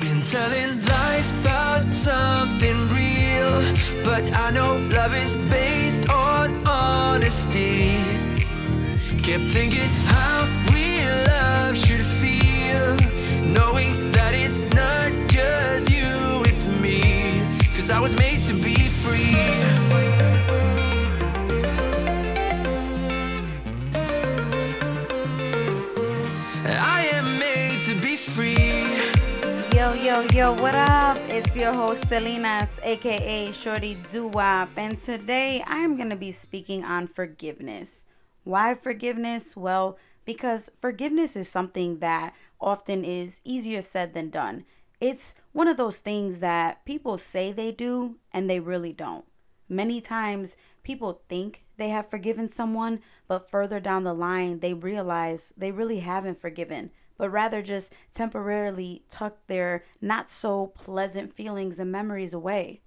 been telling lies about something real, but I know love is based on honesty. Kept thinking how real love should feel, knowing that it's not just you, it's me. Cause I was made to be free. Yo, what up? It's your host, Selenas, aka Shorty Duwop, and today I'm going to be speaking on forgiveness. Why forgiveness? Well, because forgiveness is something that often is easier said than done. It's one of those things that people say they do and they really don't. Many times people think they have forgiven someone, but further down the line, they realize they really haven't forgiven, but rather just temporarily tuck their not so pleasant feelings and memories away.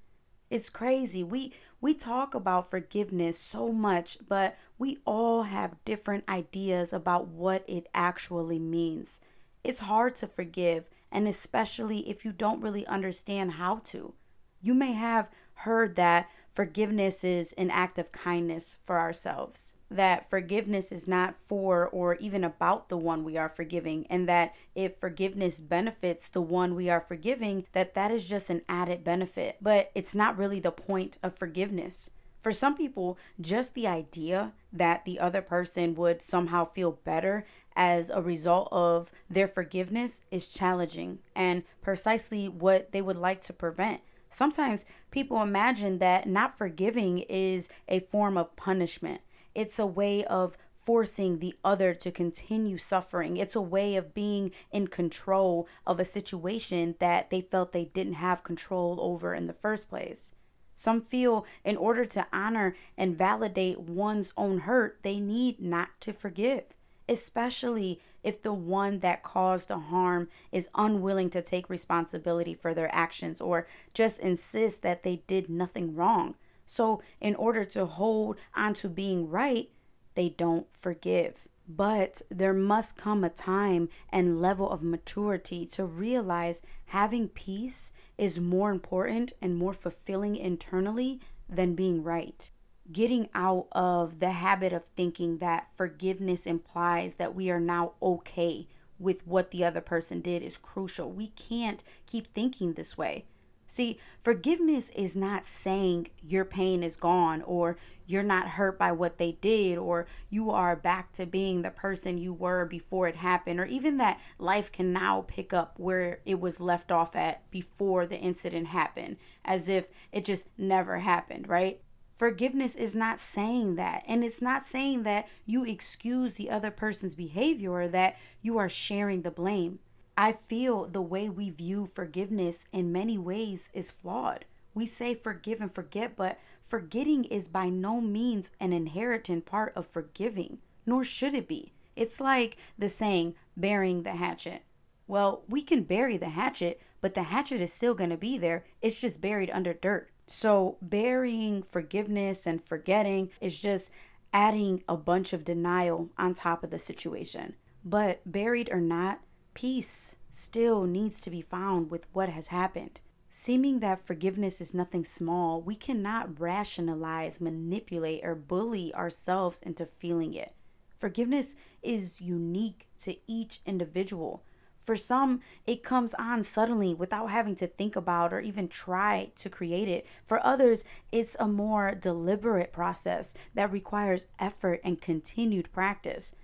It's crazy. We we talk about forgiveness so much, but we all have different ideas about what it actually means. It's hard to forgive, and especially if you don't really understand how to. You may have heard that forgiveness is an act of kindness for ourselves, that forgiveness is not for or even about the one we are forgiving, and that if forgiveness benefits the one we are forgiving, that that is just an added benefit. But it's not really the point of forgiveness. For some people, just the idea that the other person would somehow feel better as a result of their forgiveness is challenging and precisely what they would like to prevent. Sometimes people imagine that not forgiving is a form of punishment. It's a way of forcing the other to continue suffering. It's a way of being in control of a situation that they felt they didn't have control over in the first place. Some feel in order to honor and validate one's own hurt, they need not to forgive especially if the one that caused the harm is unwilling to take responsibility for their actions or just insists that they did nothing wrong. So, in order to hold on to being right, they don't forgive. But there must come a time and level of maturity to realize having peace is more important and more fulfilling internally than being right getting out of the habit of thinking that forgiveness implies that we are now okay with what the other person did is crucial. We can't keep thinking this way. See, forgiveness is not saying your pain is gone or you're not hurt by what they did or you are back to being the person you were before it happened or even that life can now pick up where it was left off at before the incident happened as if it just never happened, right? Forgiveness is not saying that. And it's not saying that you excuse the other person's behavior or that you are sharing the blame. I feel the way we view forgiveness in many ways is flawed. We say forgive and forget, but forgetting is by no means an inherent part of forgiving, nor should it be. It's like the saying, burying the hatchet. Well, we can bury the hatchet, but the hatchet is still going to be there. It's just buried under dirt. So, burying forgiveness and forgetting is just adding a bunch of denial on top of the situation. But buried or not, peace still needs to be found with what has happened. Seeming that forgiveness is nothing small, we cannot rationalize, manipulate, or bully ourselves into feeling it. Forgiveness is unique to each individual. For some, it comes on suddenly without having to think about or even try to create it. For others, it's a more deliberate process that requires effort and continued practice.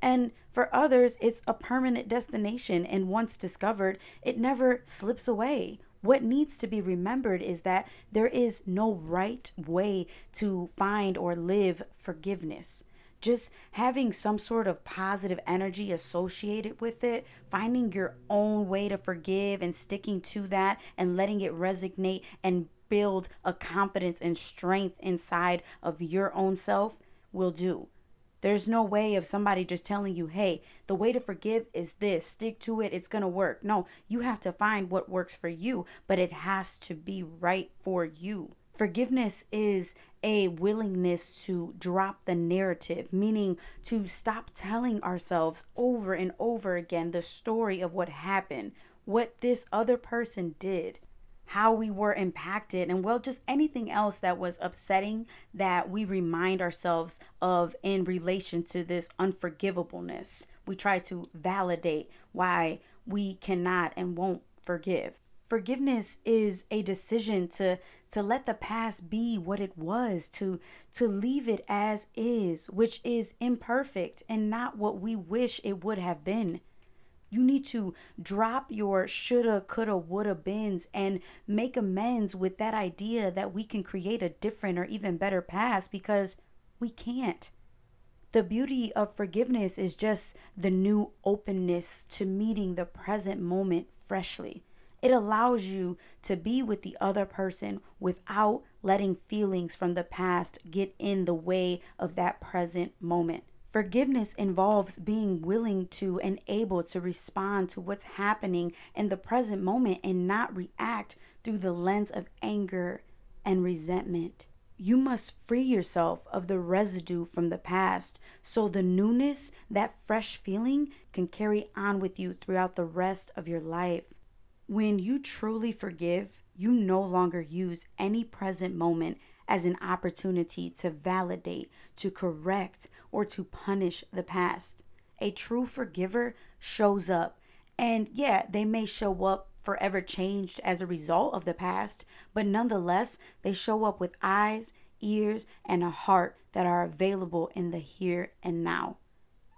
And for others, it's a permanent destination, and once discovered, it never slips away. What needs to be remembered is that there is no right way to find or live forgiveness just having some sort of positive energy associated with it, finding your own way to forgive and sticking to that and letting it resonate and build a confidence and strength inside of your own self will do. There's no way of somebody just telling you, hey, the way to forgive is this, stick to it, it's gonna work. No, you have to find what works for you, but it has to be right for you. Forgiveness is a willingness to drop the narrative, meaning to stop telling ourselves over and over again the story of what happened. what this other person did, how we were impacted, and well, just anything else that was upsetting that we remind ourselves of in relation to this unforgivableness. We try to validate why we cannot and won't forgive. Forgiveness is a decision to to let the past be what it was, to to leave it as is, which is imperfect and not what we wish it would have been. You need to drop your shoulda, coulda, woulda bins and make amends with that idea that we can create a different or even better past because we can't. The beauty of forgiveness is just the new openness to meeting the present moment freshly. It allows you to be with the other person without letting feelings from the past get in the way of that present moment. Forgiveness involves being willing to and able to respond to what's happening in the present moment and not react through the lens of anger and resentment. You must free yourself of the residue from the past so the newness, that fresh feeling, can carry on with you throughout the rest of your life. When you truly forgive, you no longer use any present moment as an opportunity to validate, to correct, or to punish the past. A true forgiver shows up, and yeah, they may show up forever changed as a result of the past, but nonetheless, they show up with eyes, ears, and a heart that are available in the here and now.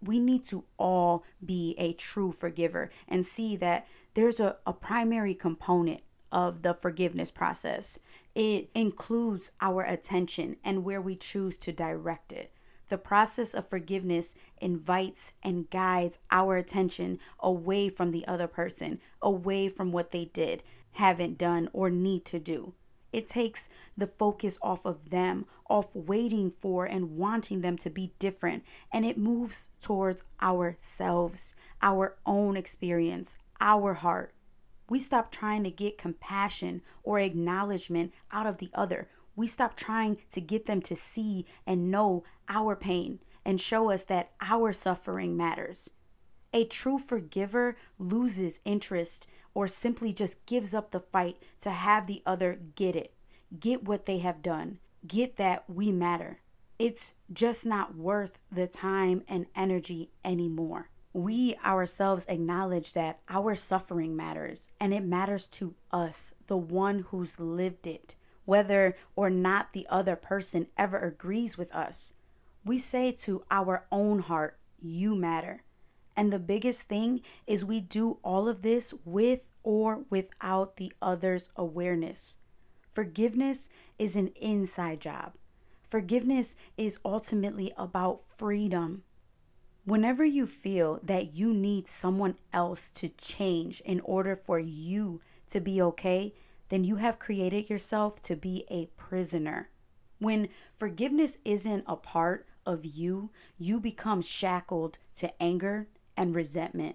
We need to all be a true forgiver and see that there's a, a primary component of the forgiveness process. It includes our attention and where we choose to direct it. The process of forgiveness invites and guides our attention away from the other person, away from what they did, haven't done, or need to do. It takes the focus off of them, off waiting for and wanting them to be different, and it moves towards ourselves, our own experience, our heart. We stop trying to get compassion or acknowledgement out of the other. We stop trying to get them to see and know our pain and show us that our suffering matters. A true forgiver loses interest or simply just gives up the fight to have the other get it, get what they have done, get that we matter. It's just not worth the time and energy anymore we ourselves acknowledge that our suffering matters and it matters to us, the one who's lived it, whether or not the other person ever agrees with us. We say to our own heart, You matter. And the biggest thing is we do all of this with or without the other's awareness. Forgiveness is an inside job. Forgiveness is ultimately about freedom Whenever you feel that you need someone else to change in order for you to be okay, then you have created yourself to be a prisoner. When forgiveness isn't a part of you, you become shackled to anger and resentment.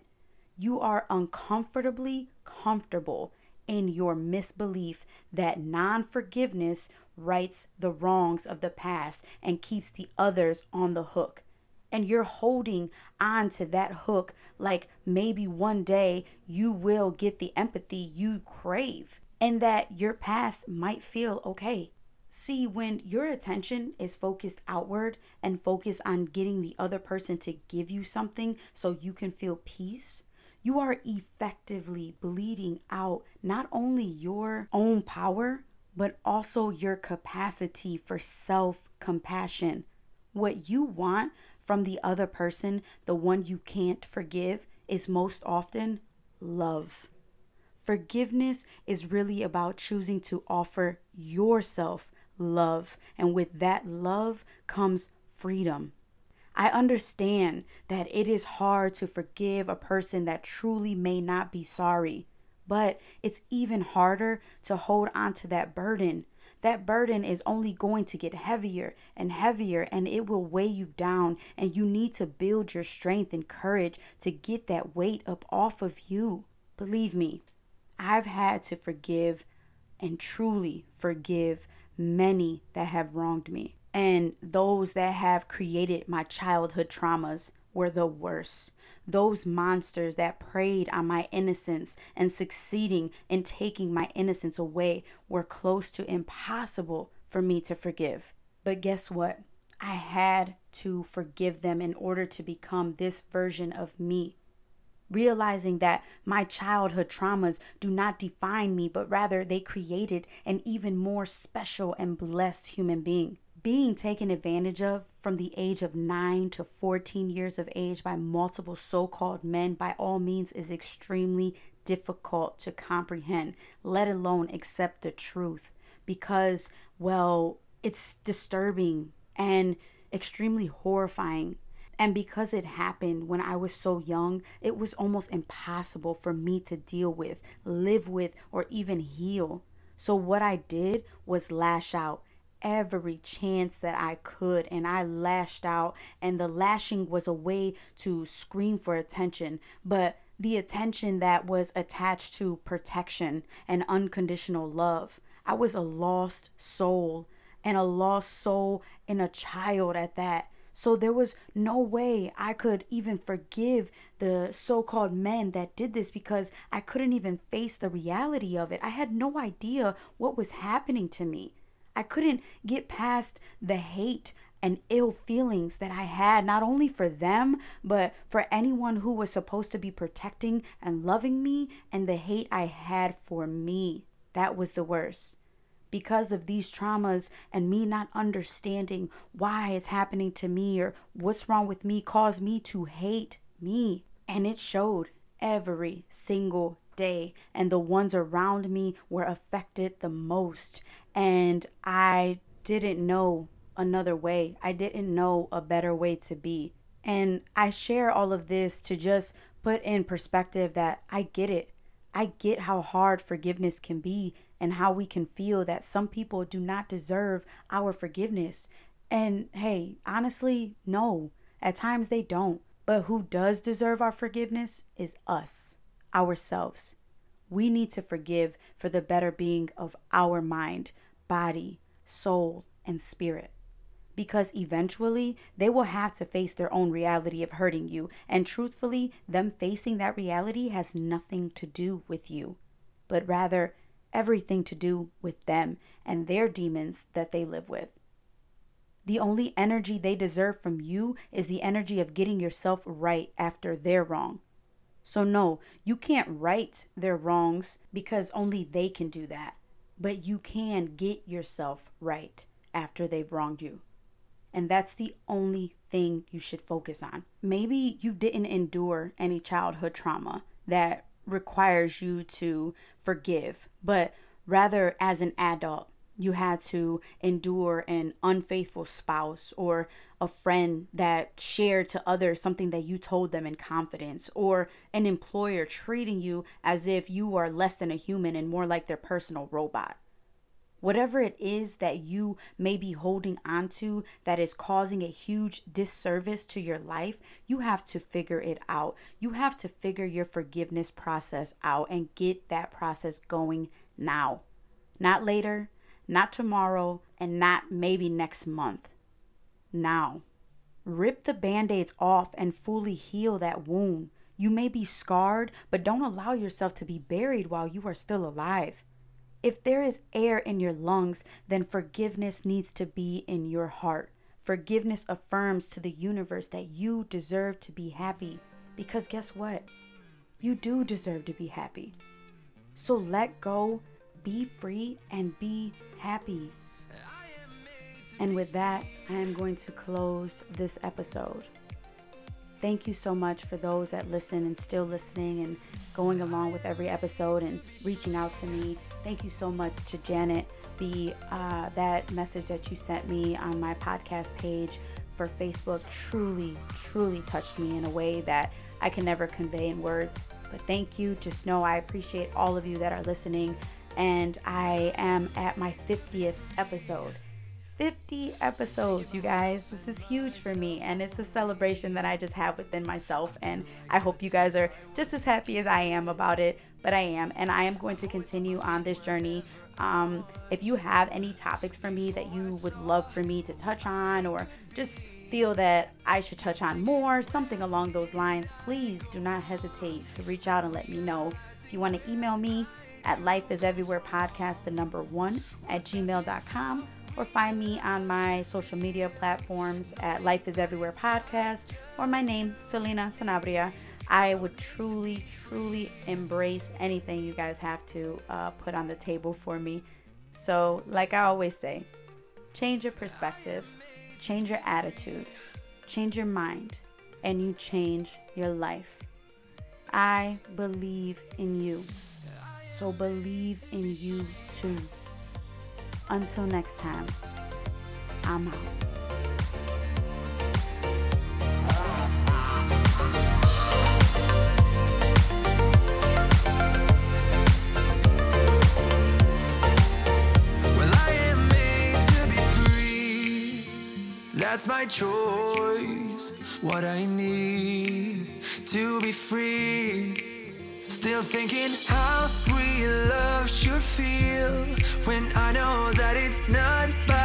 You are uncomfortably comfortable in your misbelief that non forgiveness rights the wrongs of the past and keeps the others on the hook and you're holding on to that hook like maybe one day you will get the empathy you crave and that your past might feel okay. See, when your attention is focused outward and focused on getting the other person to give you something so you can feel peace, you are effectively bleeding out not only your own power, but also your capacity for self compassion. What you want from the other person, the one you can't forgive, is most often love. Forgiveness is really about choosing to offer yourself love, and with that love comes freedom. I understand that it is hard to forgive a person that truly may not be sorry, but it's even harder to hold on to that burden that burden is only going to get heavier and heavier and it will weigh you down. And you need to build your strength and courage to get that weight up off of you. Believe me, I've had to forgive and truly forgive many that have wronged me and those that have created my childhood traumas were the worst. Those monsters that preyed on my innocence and succeeding in taking my innocence away were close to impossible for me to forgive. But guess what? I had to forgive them in order to become this version of me. Realizing that my childhood traumas do not define me, but rather they created an even more special and blessed human being being taken advantage of from the age of 9 to 14 years of age by multiple so called men, by all means, is extremely difficult to comprehend, let alone accept the truth. Because, well, it's disturbing and extremely horrifying. And because it happened when I was so young, it was almost impossible for me to deal with, live with, or even heal. So, what I did was lash out every chance that I could and I lashed out and the lashing was a way to scream for attention but the attention that was attached to protection and unconditional love I was a lost soul and a lost soul in a child at that so there was no way I could even forgive the so called men that did this because I couldn't even face the reality of it. I had no idea what was happening to me. I couldn't get past the hate and ill feelings that I had, not only for them, but for anyone who was supposed to be protecting and loving me, and the hate I had for me. That was the worst. Because of these traumas and me not understanding why it's happening to me or what's wrong with me, caused me to hate me. And it showed every single day, and the ones around me were affected the most. And I didn't know another way, I didn't know a better way to be. And I share all of this to just put in perspective that I get it. I get how hard forgiveness can be and how we can feel that some people do not deserve our forgiveness. And hey, honestly, no, at times they don't. But who does deserve our forgiveness is us ourselves. We need to forgive for the better being of our mind, body, soul, and spirit. Because eventually they will have to face their own reality of hurting you. And truthfully, them facing that reality has nothing to do with you, but rather everything to do with them and their demons that they live with. The only energy they deserve from you is the energy of getting yourself right after they're wrong. So, no, you can't right their wrongs because only they can do that. But you can get yourself right after they've wronged you. And that's the only thing you should focus on. Maybe you didn't endure any childhood trauma that requires you to forgive, but rather as an adult, you had to endure an unfaithful spouse or a friend that shared to others something that you told them in confidence or an employer treating you as if you are less than a human and more like their personal robot. Whatever it is that you may be holding onto that is causing a huge disservice to your life, you have to figure it out. You have to figure your forgiveness process out and get that process going now. Not later, not tomorrow, and not maybe next month. Now, rip the band aids off and fully heal that wound. You may be scarred, but don't allow yourself to be buried while you are still alive. If there is air in your lungs, then forgiveness needs to be in your heart. Forgiveness affirms to the universe that you deserve to be happy. Because guess what? You do deserve to be happy. So let go, be free, and be happy. And with that, I am going to close this episode. Thank you so much for those that listen and still listening and going along with every episode and reaching out to me. Thank you so much to Janet B. Uh, that message that you sent me on my podcast page for Facebook truly, truly touched me in a way that I can never convey in words. But thank you. Just know I appreciate all of you that are listening and I am at my 50th episode. 50 episodes, you guys. This is huge for me, and it's a celebration that I just have within myself. And I hope you guys are just as happy as I am about it, but I am, and I am going to continue on this journey. Um, if you have any topics for me that you would love for me to touch on, or just feel that I should touch on more, something along those lines, please do not hesitate to reach out and let me know. If you want to email me at Life is Everywhere Podcast, the number one at gmail.com, or find me on my social media platforms at Life is Everywhere Podcast or my name, Selena Sanabria. I would truly, truly embrace anything you guys have to uh, put on the table for me. So, like I always say, change your perspective, change your attitude, change your mind, and you change your life. I believe in you. So believe in you too. Until next time, I'm out. Well, I am made to be free. That's my choice, what I need to be free. Still thinking how real love should feel when I know that it's not by